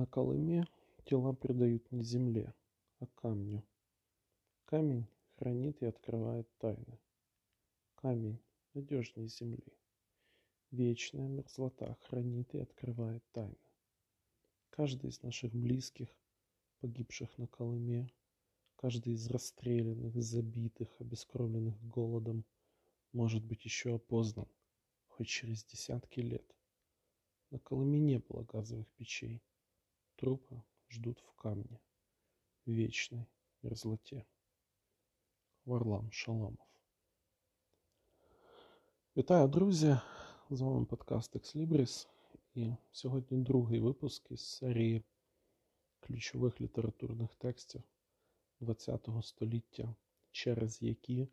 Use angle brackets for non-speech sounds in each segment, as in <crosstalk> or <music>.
На Колыме тела предают не земле, а камню. Камень хранит и открывает тайны. Камень надежнее земли. Вечная мерзлота хранит и открывает тайны. Каждый из наших близких, погибших на Колыме, каждый из расстрелянных, забитых, обескровленных голодом, может быть еще опознан, хоть через десятки лет. На Колыме не было газовых печей. Трупа ждут в камне, вечной мерзлоте. Варлам Шаламов. Вітаю, друзі! З вами подкаст Екслібріс. І сьогодні другий випуск із серії ключових літературних текстів ХХ століття, через які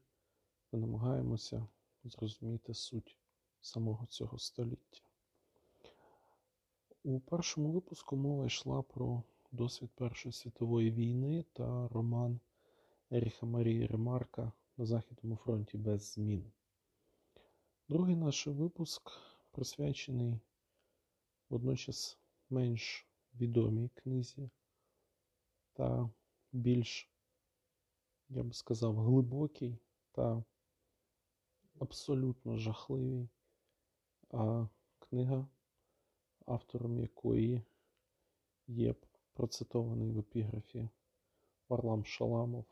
ми намагаємося зрозуміти суть самого цього століття. У першому випуску мова йшла про досвід Першої світової війни та роман Еріха Марії Ремарка на Західному фронті без змін. Другий наш випуск присвячений водночас менш відомій книзі та більш, я би сказав, глибокій та абсолютно жахливій книга автором якої є процитований в епіграфі Варлам Шаламов.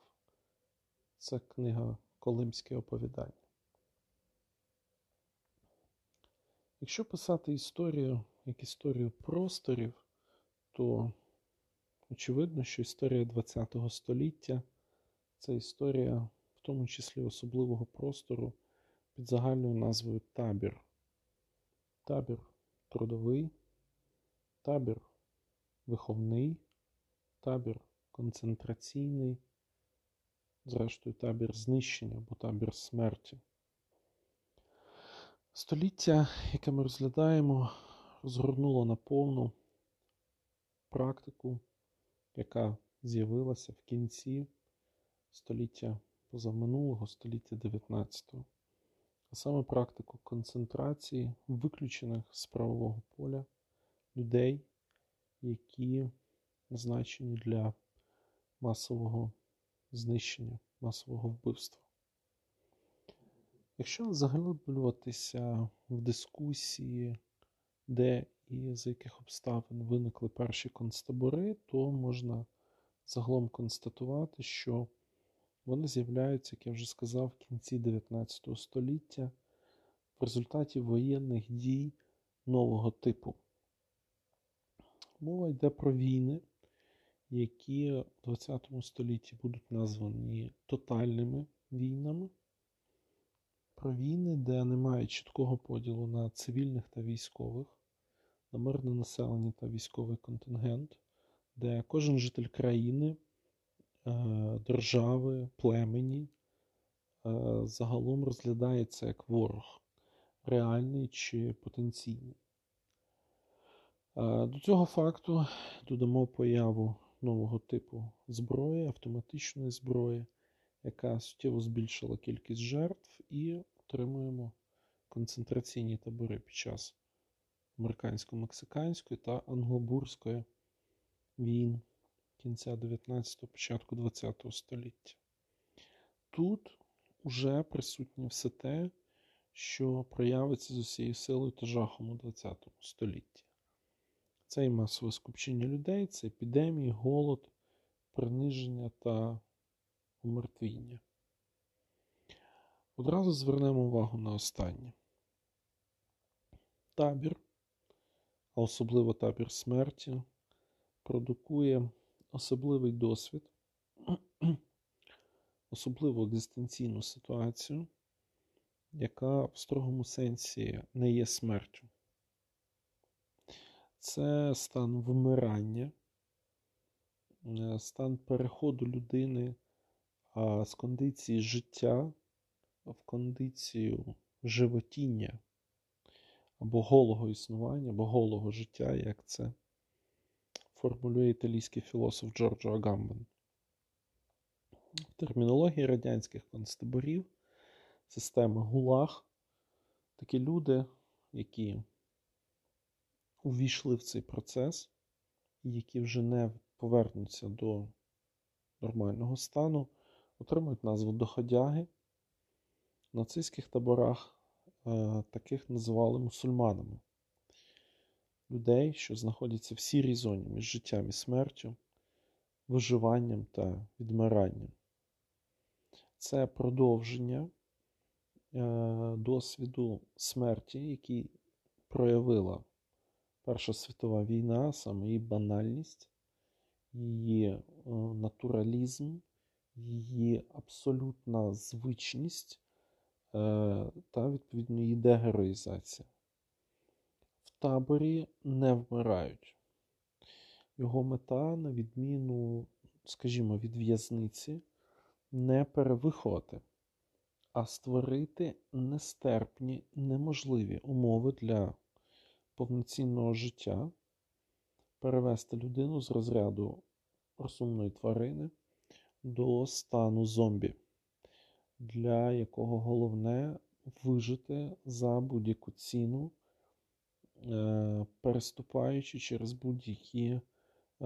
Це книга Колимське оповідання. Якщо писати історію як історію просторів, то очевидно, що історія ХХ століття це історія, в тому числі особливого простору під загальною назвою табір. Табір трудовий табір виховний, табір концентраційний, зрештою табір знищення або табір смерті. Століття, яке ми розглядаємо, розгорнуло на повну практику, яка з'явилася в кінці століття позаминулого, століття 19-го, а саме практику концентрації виключених з правового поля людей, які назначені для масового знищення, масового вбивства. Якщо заглиблюватися в дискусії, де і з яких обставин виникли перші концтабори, то можна загалом констатувати, що вони з'являються, як я вже сказав, в кінці 19 століття в результаті воєнних дій нового типу. Мова йде про війни, які в ХХ столітті будуть названі тотальними війнами. Про війни, де немає чіткого поділу на цивільних та військових, на мирне населення та військовий контингент, де кожен житель країни, е, держави, племені е, загалом розглядається як ворог, реальний чи потенційний. До цього факту додамо появу нового типу зброї, автоматичної зброї, яка суттєво збільшила кількість жертв, і отримуємо концентраційні табори під час американсько-мексиканської та англобурської війн кінця 19-го, початку 20-го століття. Тут уже присутнє все те, що проявиться з усією силою та жахом у 20 столітті. Це і масове скупчення людей, це епідемії, голод, приниження та умертвіння. Одразу звернемо увагу на останнє. Табір, а особливо табір смерті, продукує особливий досвід, <clears throat> особливу екзистенційну ситуацію, яка в строгому сенсі не є смертю це стан вмирання, е, стан переходу людини з кондиції життя в кондицію животіння або голого існування, або голого життя, як це формулює італійський філософ Джорджо Агамбен. В термінології радянських концтаборів, системи ГУЛАГ, такі люди, які увійшли в цей процес які вже не повернуться до нормального стану, отримують назву доходяги. В нацистських таборах е, таких називали мусульманами. Людей, що знаходяться в сірій зоні між життям і смертю, виживанням та відмиранням. Це продовження е, досвіду смерті, який проявила Перша світова війна, саме її банальність, її е, натуралізм, її абсолютна звичність е, та, відповідно, її дегероїзація. В таборі не вмирають. Його мета, на відміну, скажімо, від в'язниці, не перевиховати, а створити нестерпні, неможливі умови для повноцінного життя, перевести людину з розряду розумної тварини до стану зомбі, для якого головне вижити за будь-яку ціну, е, переступаючи через будь-які е,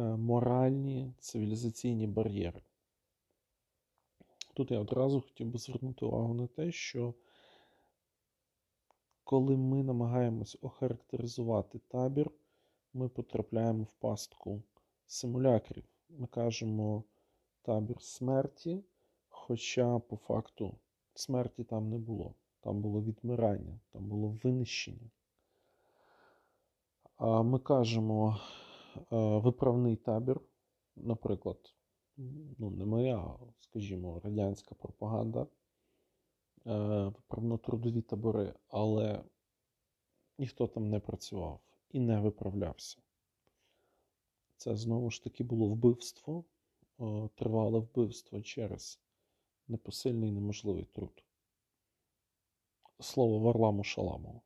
моральні цивілізаційні бар'єри. Тут я одразу хотів би звернути увагу на те, що коли ми намагаємось охарактеризувати табір, ми потрапляємо в пастку симулякрів. Ми кажемо табір смерті, хоча по факту смерті там не було. Там було відмирання, там було винищення. А ми кажемо е, виправний табір, наприклад, ну, не моя, скажімо, радянська пропаганда. Е, виправно-трудові табори, але ніхто там не працював і не виправлявся. Це знову ж таки було вбивство, е, тривале вбивство через непосильний неможливий труд. Слово Варламу Шаламову.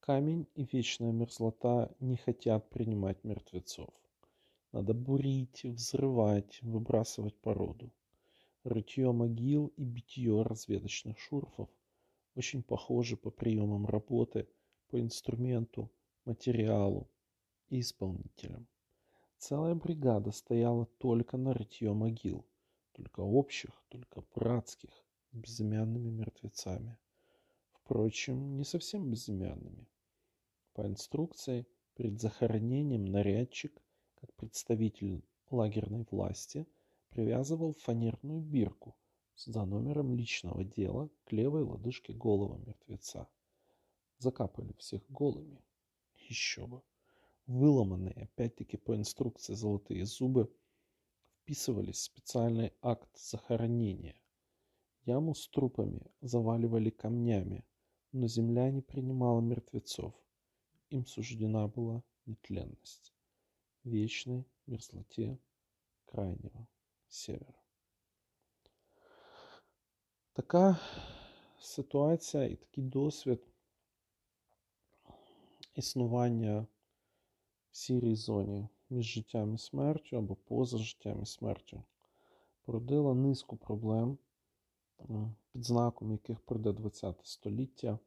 Камень и вечная мерзлота не хотят принимать мертвецов. Надо бурить, взрывать, выбрасывать породу. Рытье могил и битье разведочных шурфов очень похожи по приемам работы, по инструменту, материалу и исполнителям. Целая бригада стояла только на рытье могил, только общих, только братских, с безымянными мертвецами. Впрочем, не совсем безымянными. По инструкции, перед захоронением нарядчик, как представитель лагерной власти – привязывал фанерную бирку за номером личного дела к левой лодыжке голого мертвеца. Закапали всех голыми. Еще бы. Выломанные, опять-таки по инструкции, золотые зубы вписывались в специальный акт захоронения. Яму с трупами заваливали камнями, но земля не принимала мертвецов. Им суждена была нетленность, вечной мерзлоте крайнего севера. Така ситуація і такий досвід існування в сірій зоні між життям і смертю або поза життям і смертю породила низку проблем, під знаком яких прийде ХХ століття.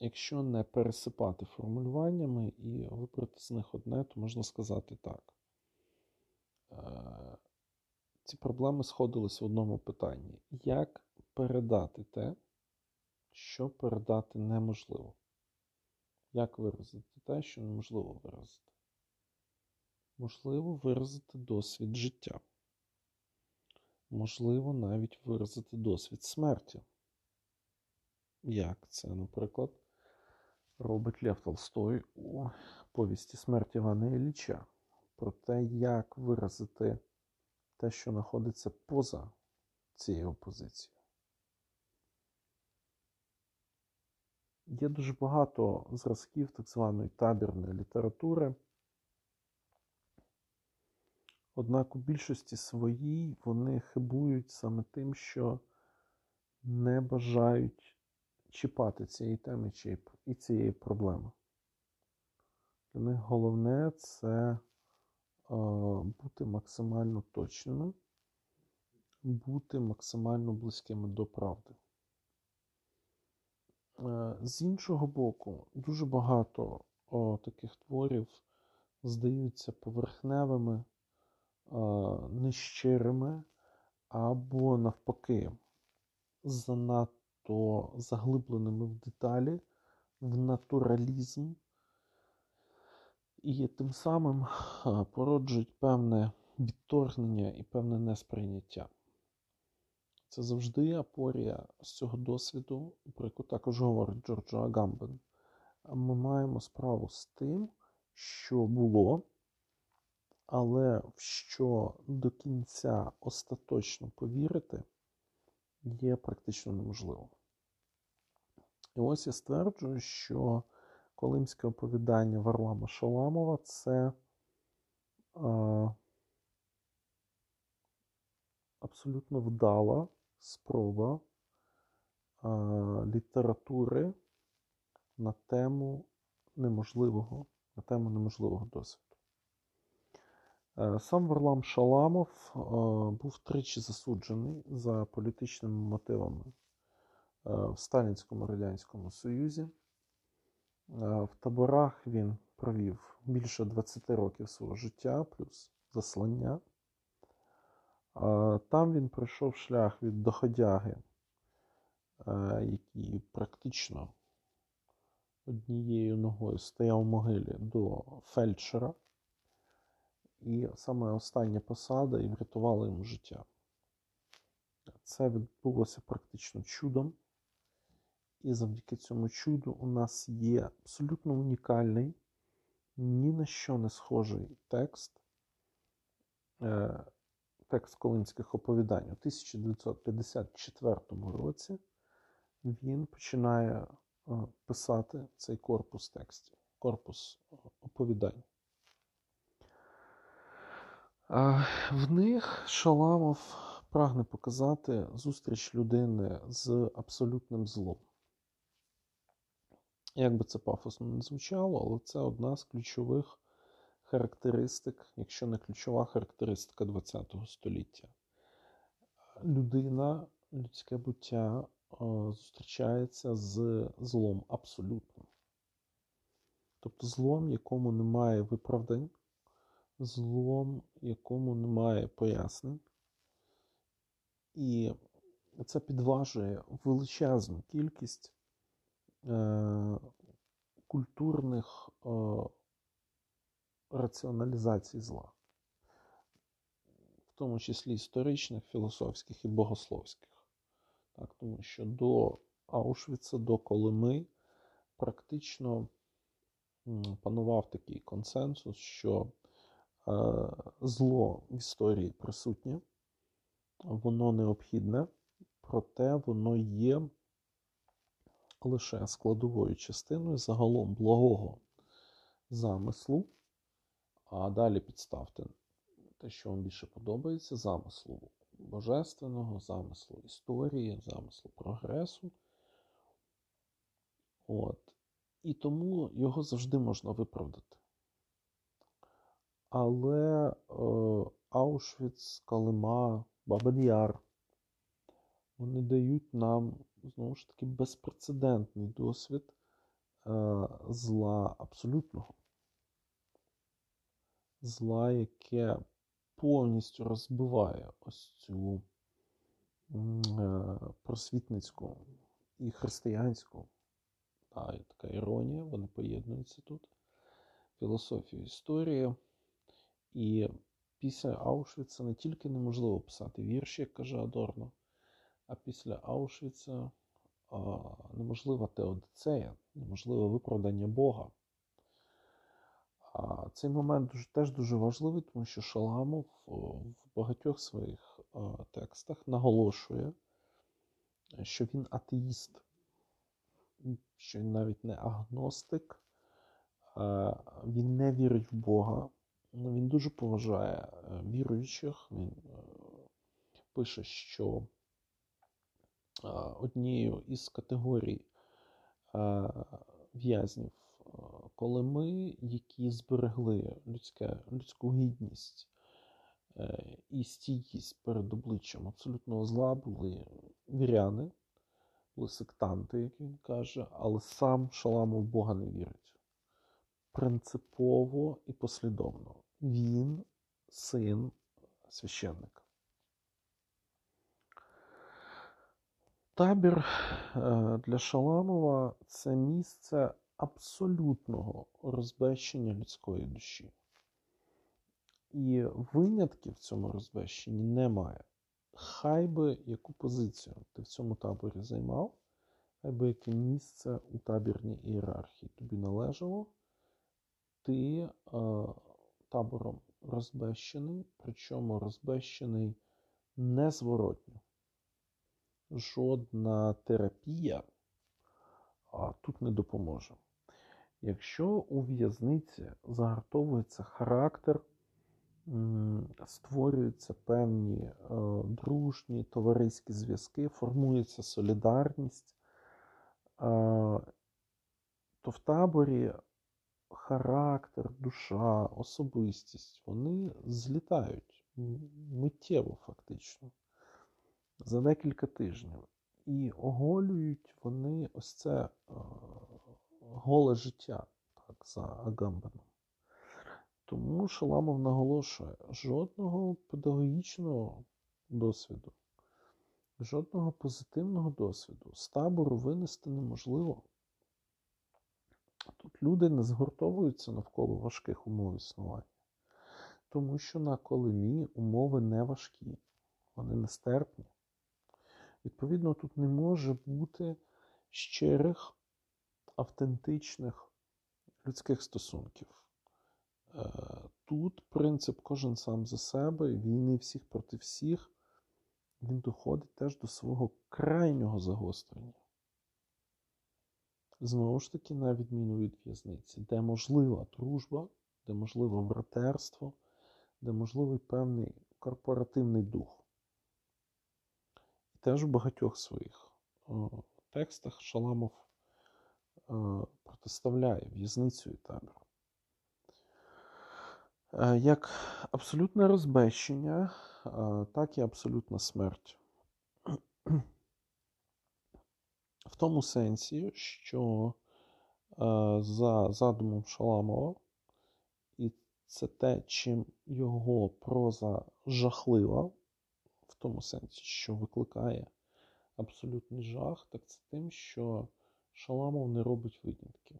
Якщо не пересипати формулюваннями і вибрати з них одне, то можна сказати так. Ці проблеми сходились в одному питанні: як передати те, що передати неможливо? Як виразити те, що неможливо виразити? Можливо виразити досвід життя. Можливо, навіть виразити досвід смерті. Як це, наприклад, робить Лев Толстой у повісті смерті Івана Ілліча про те, як виразити те, що знаходиться поза цією позицією. Є дуже багато зразків так званої табірної літератури. Однак у більшості своїй вони хибують саме тим, що не бажають чіпати цієї теми і цієї проблеми. Для них головне це бути максимально точними, бути максимально близькими до правди. З іншого боку, дуже багато таких творів здаються поверхневими, нещирими або, навпаки, занадто заглибленими в деталі, в натуралізм, і тим самим породжують певне відторгнення і певне несприйняття. Це завжди апорія з цього досвіду, про яку також говорить Джорджо Агамбен. Ми маємо справу з тим, що було, але в що до кінця остаточно повірити є практично неможливо. І ось я стверджую, що Колимське оповідання Варлама Шаламова це а, абсолютно вдала спроба а, літератури на тему неможливого, на тему неможливого досвіду. Е, сам Варлам Шаламов е, був тричі засуджений за політичними мотивами е, в Сталінському Радянському Союзі. В таборах він провів більше 20 років свого життя, плюс заслання. Там він пройшов шлях від доходяги, який практично однією ногою стояв у могилі до фельдшера. І саме остання посада і врятувала йому життя. Це відбулося практично чудом. І завдяки цьому чуду у нас є абсолютно унікальний, ні на що не схожий текст, е, текст Колинських оповідань. У 1954 році він починає е, писати цей корпус текстів, корпус оповідань. В них Шаламов прагне показати зустріч людини з абсолютним злом. Як би це пафосно не звучало, але це одна з ключових характеристик, якщо не ключова характеристика ХХ століття. Людина, людське буття зустрічається з злом абсолютним. Тобто злом, якому немає виправдань, злом, якому немає пояснень. І це підважує величезну кількість е, культурних е, раціоналізацій зла, в тому числі історичних, філософських і богословських. Так, Тому що до Аушвіца, до Колими практично панував такий консенсус, що Е, зло в історії присутнє, воно необхідне, проте воно є лише складовою частиною загалом благого замислу, а далі підставте те, що вам більше подобається, замислу божественного, замислу історії, замислу прогресу. От. І тому його завжди можна виправдати. Але е, Аушвіц, Калима, Бабельяр вони дають нам знову ж таки безпрецедентний досвід е, зла абсолютного. Зла, яке повністю розбиває ось цю е, просвітницьку і християнську. Та, і така іронія, вони поєднуються тут. Філософію історії. І після Аушвіца не тільки неможливо писати вірші, як каже Адорно, а після Аушвіца неможлива теодицея, неможливе виправдання Бога. А Цей момент теж дуже важливий, тому що Шаламов в багатьох своїх текстах наголошує, що він атеїст, що він навіть не агностик, він не вірить в Бога. Він дуже поважає е, віруючих. Він е, пише, що однією із категорій в'язнів коли ми, які зберегли людське, людську гідність і стійкість перед обличчям абсолютного зла, були віряни, були сектанти, як він каже, але сам Шаламов Бога не вірить. принципово і послідовно. Він син священника. Табір е, для Шаламова це місце абсолютного розбещення людської душі. І винятків в цьому розбещенні немає. Хай би яку позицію ти в цьому таборі займав, хай би яке місце у табірній ієрархії тобі належало, ти е, табором розбещений, причому розбещений незворотньо. Жодна терапія тут не допоможе. Якщо у в'язниці загартовується характер, створюються певні е, дружні товариські зв'язки, формується солідарність, е, то в таборі характер, душа, особистість вони злітають миттєво, фактично, за декілька тижнів. І оголюють вони ось це е, голе життя так, за Агамбаном. Тому Шаламов наголошує, жодного педагогічного досвіду, жодного позитивного досвіду з табору винести неможливо. Тут люди не згуртовуються навколо важких умов існування, тому що на колемі умови не важкі, вони нестерпні. Відповідно, тут не може бути щирих, автентичних людських стосунків. Е, тут принцип кожен сам за себе, війни всіх проти всіх, він доходить теж до свого крайнього загострення. Знову ж таки, на відміну від в'язниці, де можлива дружба, де можливе братерство, де можливий певний корпоративний дух. Теж в багатьох своїх текстах Шаламов протиставляє в'язницю і табір. Е, як абсолютне розбещення, е, так і абсолютна смерть. В тому сенсі, що е, за задумом Шаламова, і це те, чим його проза жахлива, тому сенсі, що викликає абсолютний жах, так це тим, що Шаламов не робить винятків.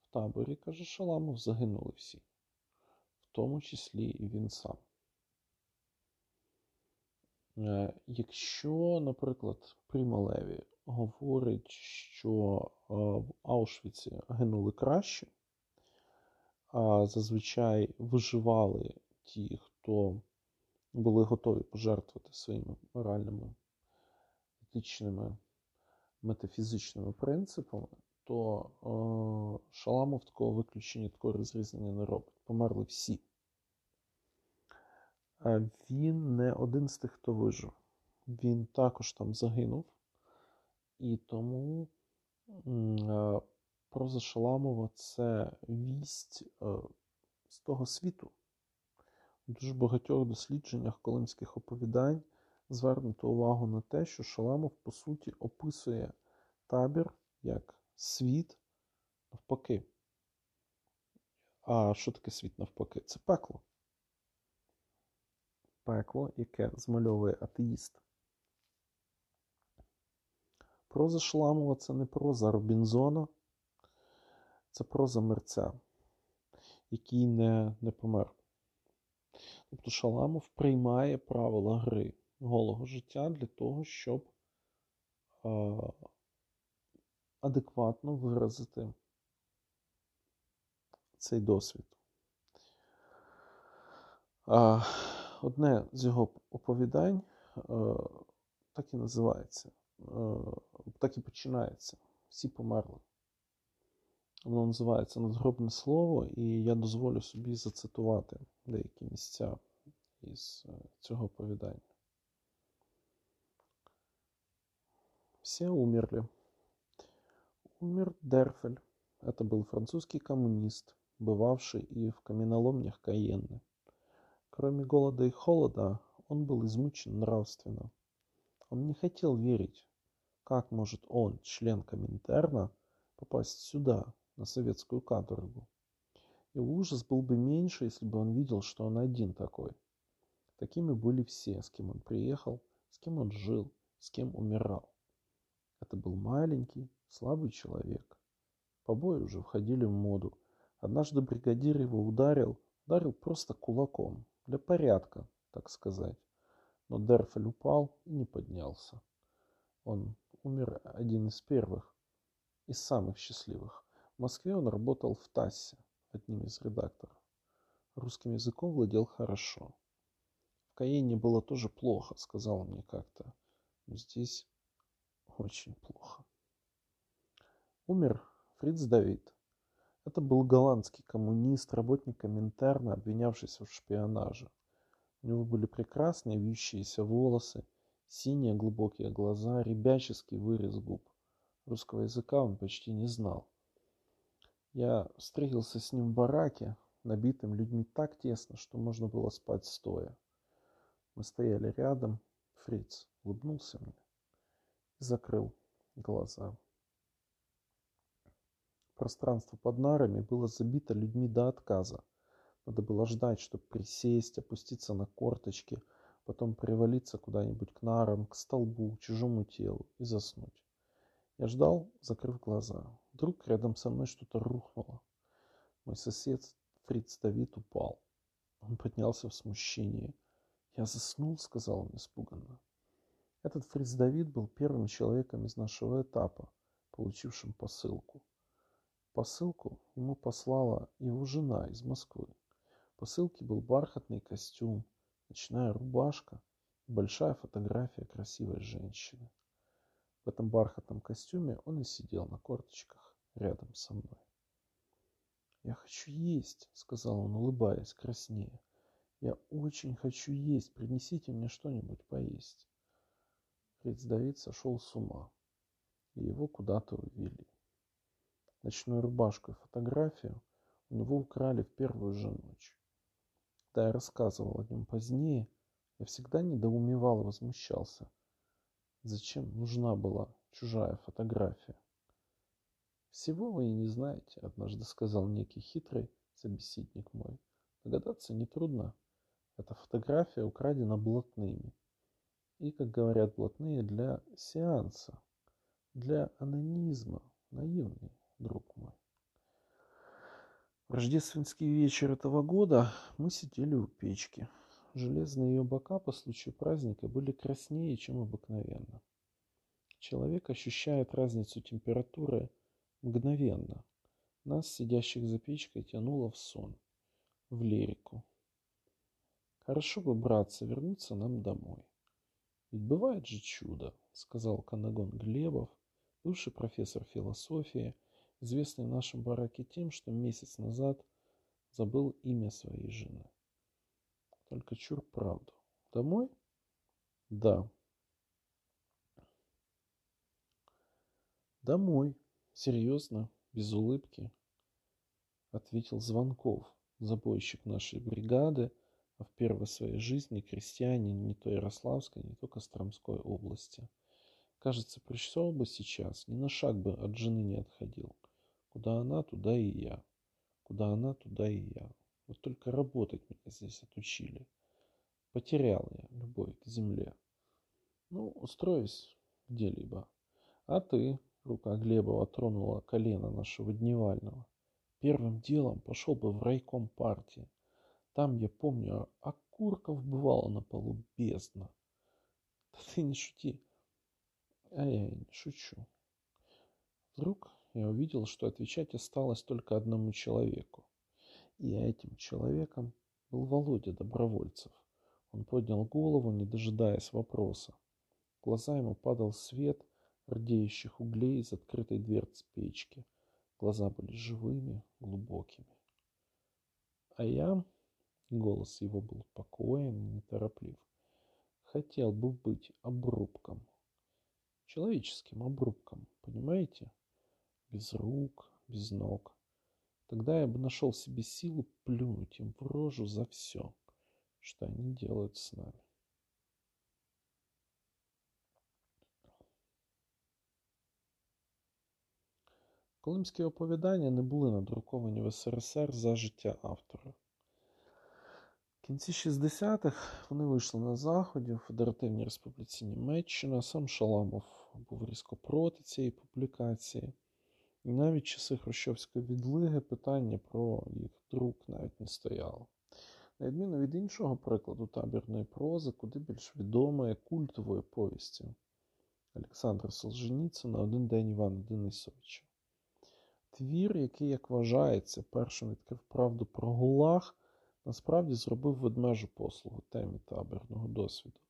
В таборі, каже Шаламов, загинули всі, в тому числі і він сам. Е, якщо, наприклад, Прималеві говорить, що е, в Аушвіці гинули краще, а зазвичай виживали ті, хто були готові пожертвувати своїми моральними, етичними, метафізичними принципами, то е, Шаламов такого виключення, такого розрізнення не робить. Померли всі. Він не один з тих, хто вижив. Він також там загинув. І тому е, проза Шаламова це вість е, з того світу. У дуже багатьох дослідженнях колимських оповідань звернуто увагу на те, що Шаламов, по суті, описує табір як світ навпаки. А що таке світ навпаки? Це пекло. Пекло, яке змальовує атеїст. Проза Шламова це не проза Робінзона, це проза мерця, який не не помер. Тобто Шаламов приймає правила гри голого життя для того, щоб а, адекватно виразити цей досвід. А, Одне з його оповідань а, так і називається. А, так і починається. Всі померли. Воно називається надгробне слово, і я дозволю собі зацитувати деякі місця із е, цього оповідання. Все умерли. Умер Дерфель. Это был французский коммунист, бывавший и в каменоломнях Каенны. Кроме голода и холода, он был измучен нравственно. Он не хотел верить, как может он, член Коминтерна, попасть сюда, на советскую каторгу? Его ужас был бы меньше, если бы он видел, что он один такой. Такими были все, с кем он приехал, с кем он жил, с кем умирал. Это был маленький, слабый человек. Побои уже входили в моду. Однажды бригадир его ударил, ударил просто кулаком, для порядка, так сказать. Но Дерфель упал и не поднялся. Он умер один из первых, из самых счастливых. В Москве он работал в ТАССе, одним из редакторов. Русским языком владел хорошо. В Каене было тоже плохо, сказал мне как-то. Но здесь очень плохо. Умер Фриц Давид. Это был голландский коммунист, работник Коминтерна, обвинявшийся в шпионаже. У него были прекрасные вьющиеся волосы, синие глубокие глаза, ребяческий вырез губ. Русского языка он почти не знал. Я встретился с ним в бараке, набитым людьми так тесно, что можно было спать стоя. Мы стояли рядом. Фриц улыбнулся мне и закрыл глаза. Пространство под нарами было забито людьми до отказа. Надо было ждать, чтобы присесть, опуститься на корточки, потом привалиться куда-нибудь к нарам, к столбу, чужому телу и заснуть. Я ждал, закрыв глаза. Вдруг рядом со мной что-то рухнуло. Мой сосед Фриц Давид упал. Он поднялся в смущении. «Я заснул», — сказал он испуганно. Этот Фриц Давид был первым человеком из нашего этапа, получившим посылку. Посылку ему послала его жена из Москвы. В посылке был бархатный костюм, ночная рубашка и большая фотография красивой женщины. В этом бархатном костюме он и сидел на корточках рядом со мной. «Я хочу есть», — сказал он, улыбаясь, краснея. «Я очень хочу есть. Принесите мне что-нибудь поесть». Фриц Давид сошел с ума, и его куда-то увели. Ночную рубашку и фотографию у него украли в первую же ночь. Когда я рассказывал о нем позднее, я всегда недоумевал и возмущался. Зачем нужна была чужая фотография? Всего вы и не знаете, однажды сказал некий хитрый собеседник мой. Догадаться нетрудно. Эта фотография украдена блатными. И, как говорят блатные, для сеанса, для анонизма, наивный друг мой. В рождественский вечер этого года мы сидели у печки. Железные ее бока по случаю праздника были краснее, чем обыкновенно. Человек ощущает разницу температуры мгновенно. Нас, сидящих за печкой, тянуло в сон, в лирику. Хорошо бы, братцы, вернуться нам домой. Ведь бывает же чудо, сказал Канагон Глебов, бывший профессор философии, известный в нашем бараке тем, что месяц назад забыл имя своей жены. Только чур правду. Домой? Да. Домой. Серьезно, без улыбки, ответил Звонков, забойщик нашей бригады, а в первой своей жизни крестьянин не то Ярославской, не то Костромской области. Кажется, пришел бы сейчас, ни на шаг бы от жены не отходил. Куда она, туда и я. Куда она, туда и я. Вот только работать меня здесь отучили. Потерял я любовь к земле. Ну, устроюсь где-либо. А ты, рука Глебова тронула колено нашего дневального, первым делом пошел бы в райком партии. Там, я помню, окурков бывало на полу бездна. Да ты не шути. А я не шучу. Вдруг я увидел, что отвечать осталось только одному человеку. И этим человеком был Володя Добровольцев. Он поднял голову, не дожидаясь вопроса. В глаза ему падал свет рдеющих углей из открытой дверцы печки. Глаза были живыми, глубокими. А я, голос его был спокоен и нетороплив, хотел бы быть обрубком. Человеческим обрубком, понимаете? без рук, без ног. Тогда я бы нашел себе силу плюнуть им в рожу за все, что они делают с нами. Колимські оповідання не були надруковані в СРСР за життя автора. В кінці 60-х вони вийшли на Заході у Федеративній Республіці Німеччина. Сам Шаламов був різко проти цієї публікації. І навіть часи Хрущовської відлиги питання про їх друк навіть не стояло. На відміну від іншого прикладу табірної прози, куди більш відомої культової повісті Олександра Солженіцина Один день Івана Денисовича. Твір, який, як вважається, першим відкрив правду про гулаг, насправді зробив ведмежу послугу темі табірного досвіду.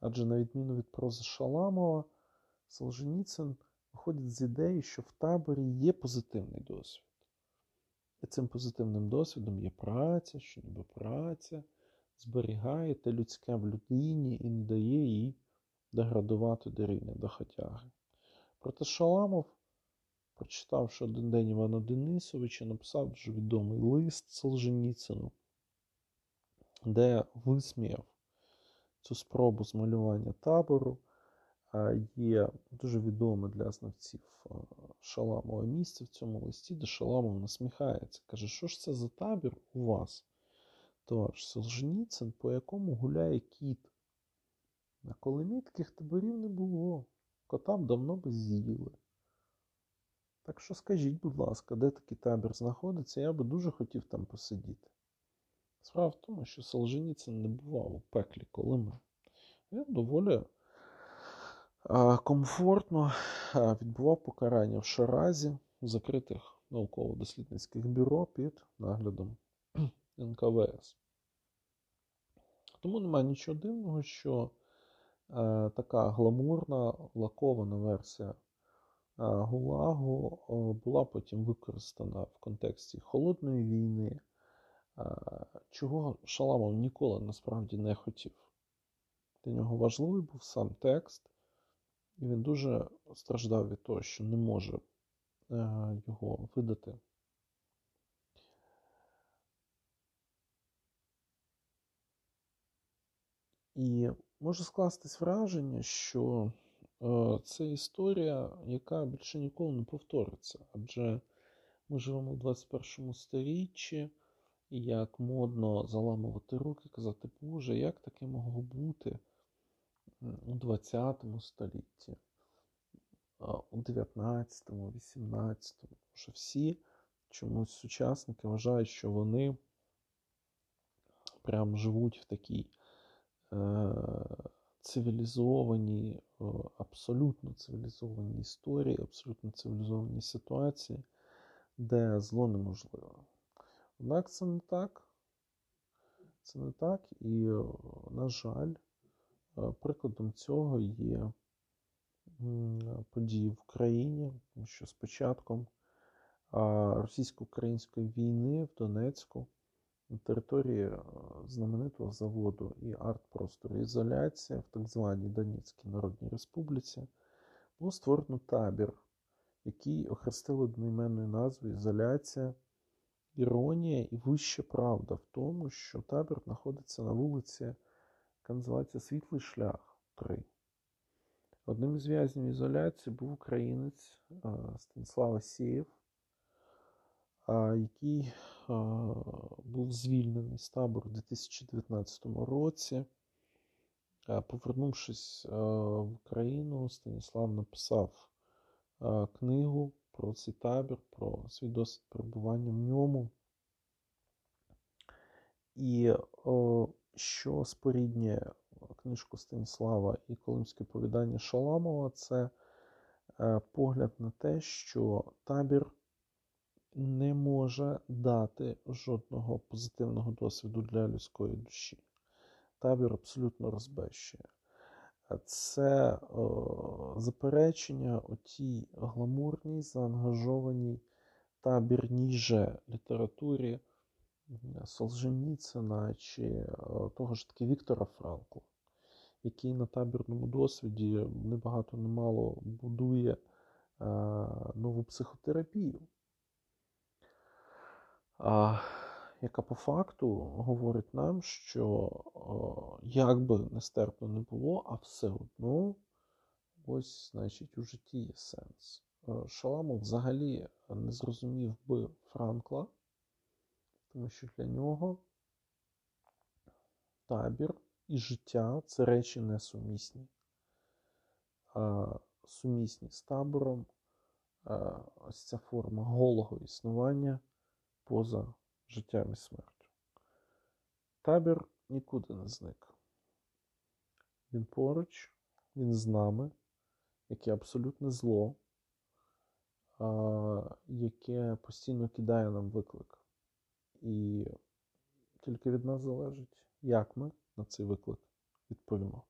Адже, на відміну від прози Шаламова, Солженіцин виходить з ідеї, що в таборі є позитивний досвід. І цим позитивним досвідом є праця, що ніби праця зберігає те людське в людині і не дає їй деградувати до рівня доходяги. Проте Шаламов, прочитавши один день Івана Денисовича, написав дуже відомий лист Солженіцину, де висміяв цю спробу змалювання табору. Є дуже відоме для знавців Шаламова місце в цьому листі, де Шаламов насміхається. Каже, що ж це за табір у вас? Товариш Солженіцин, по якому гуляє кіт. На Колимі таких таборів не було. Кота б давно би з'їли. Так що скажіть, будь ласка, де такий табір знаходиться, я би дуже хотів там посидіти. Справа в тому, що Солженіцин не бував у пеклі Колими. Він доволі комфортно відбував покарання в Шаразі в закритих науково-дослідницьких бюро під наглядом <clears throat> НКВС. Тому немає нічого дивного, що е, така гламурна лакована версія е, Гулагу е, була потім використана в контексті холодної війни, чого Шаламов ніколи насправді не хотів. Для нього важливий був сам текст, і він дуже страждав від того, що не може е, його видати. І може скластись враження, що е, це історія, яка більше ніколи не повториться. Адже ми живемо в 21 сторіччі, і як модно заламувати руки, казати, Боже, як таке могло бути у 20 столітті, у 19, 18, що всі чомусь сучасники вважають, що вони прям живуть в такій е, цивілізованій, абсолютно цивілізованій історії, абсолютно цивілізованій ситуації, де зло неможливо. Однак це не так. Це не так, і, на жаль, прикладом цього є події в Україні, що з початком російсько-української війни в Донецьку на території знаменитого заводу і арт-простору ізоляція в так званій Донецькій Народній Республіці було створено табір, який охрестили одноіменною назвою Ізоляція. Іронія і вища правда в тому, що табір знаходиться на вулиці, яка називається Світлий Шлях 3. Одним із в'язнів ізоляції був українець Станіслав Асєєв, який був звільнений з табору у 2019 році. Повернувшись в Україну, Станіслав написав книгу про цей табір, про свій досвід перебування в ньому. І що споріднює книжку Станіслава і Колимське повідання Шаламова, це е, погляд на те, що табір не може дати жодного позитивного досвіду для людської душі. Табір абсолютно розбещує. Це о, заперечення у тій гламурній, заангажованій табірній же літературі Солженіцина чи того ж таки Віктора Франкла, який на табірному досвіді небагато немало будує нову психотерапію. Яка по факту говорить нам, що як би нестерпно не було, а все одно ось, значить, у житті є сенс. е, Шаламов взагалі не зрозумів би Франкла, тому що для нього табір і життя це речі несумісні. А сумісні з табором а, ось ця форма голого існування поза життям і смертю. Табір нікуди не зник. Він поруч, він з нами, яке абсолютне зло, яке постійно кидає нам виклик. І тільки від нас залежить, як ми на цей виклик відповімо.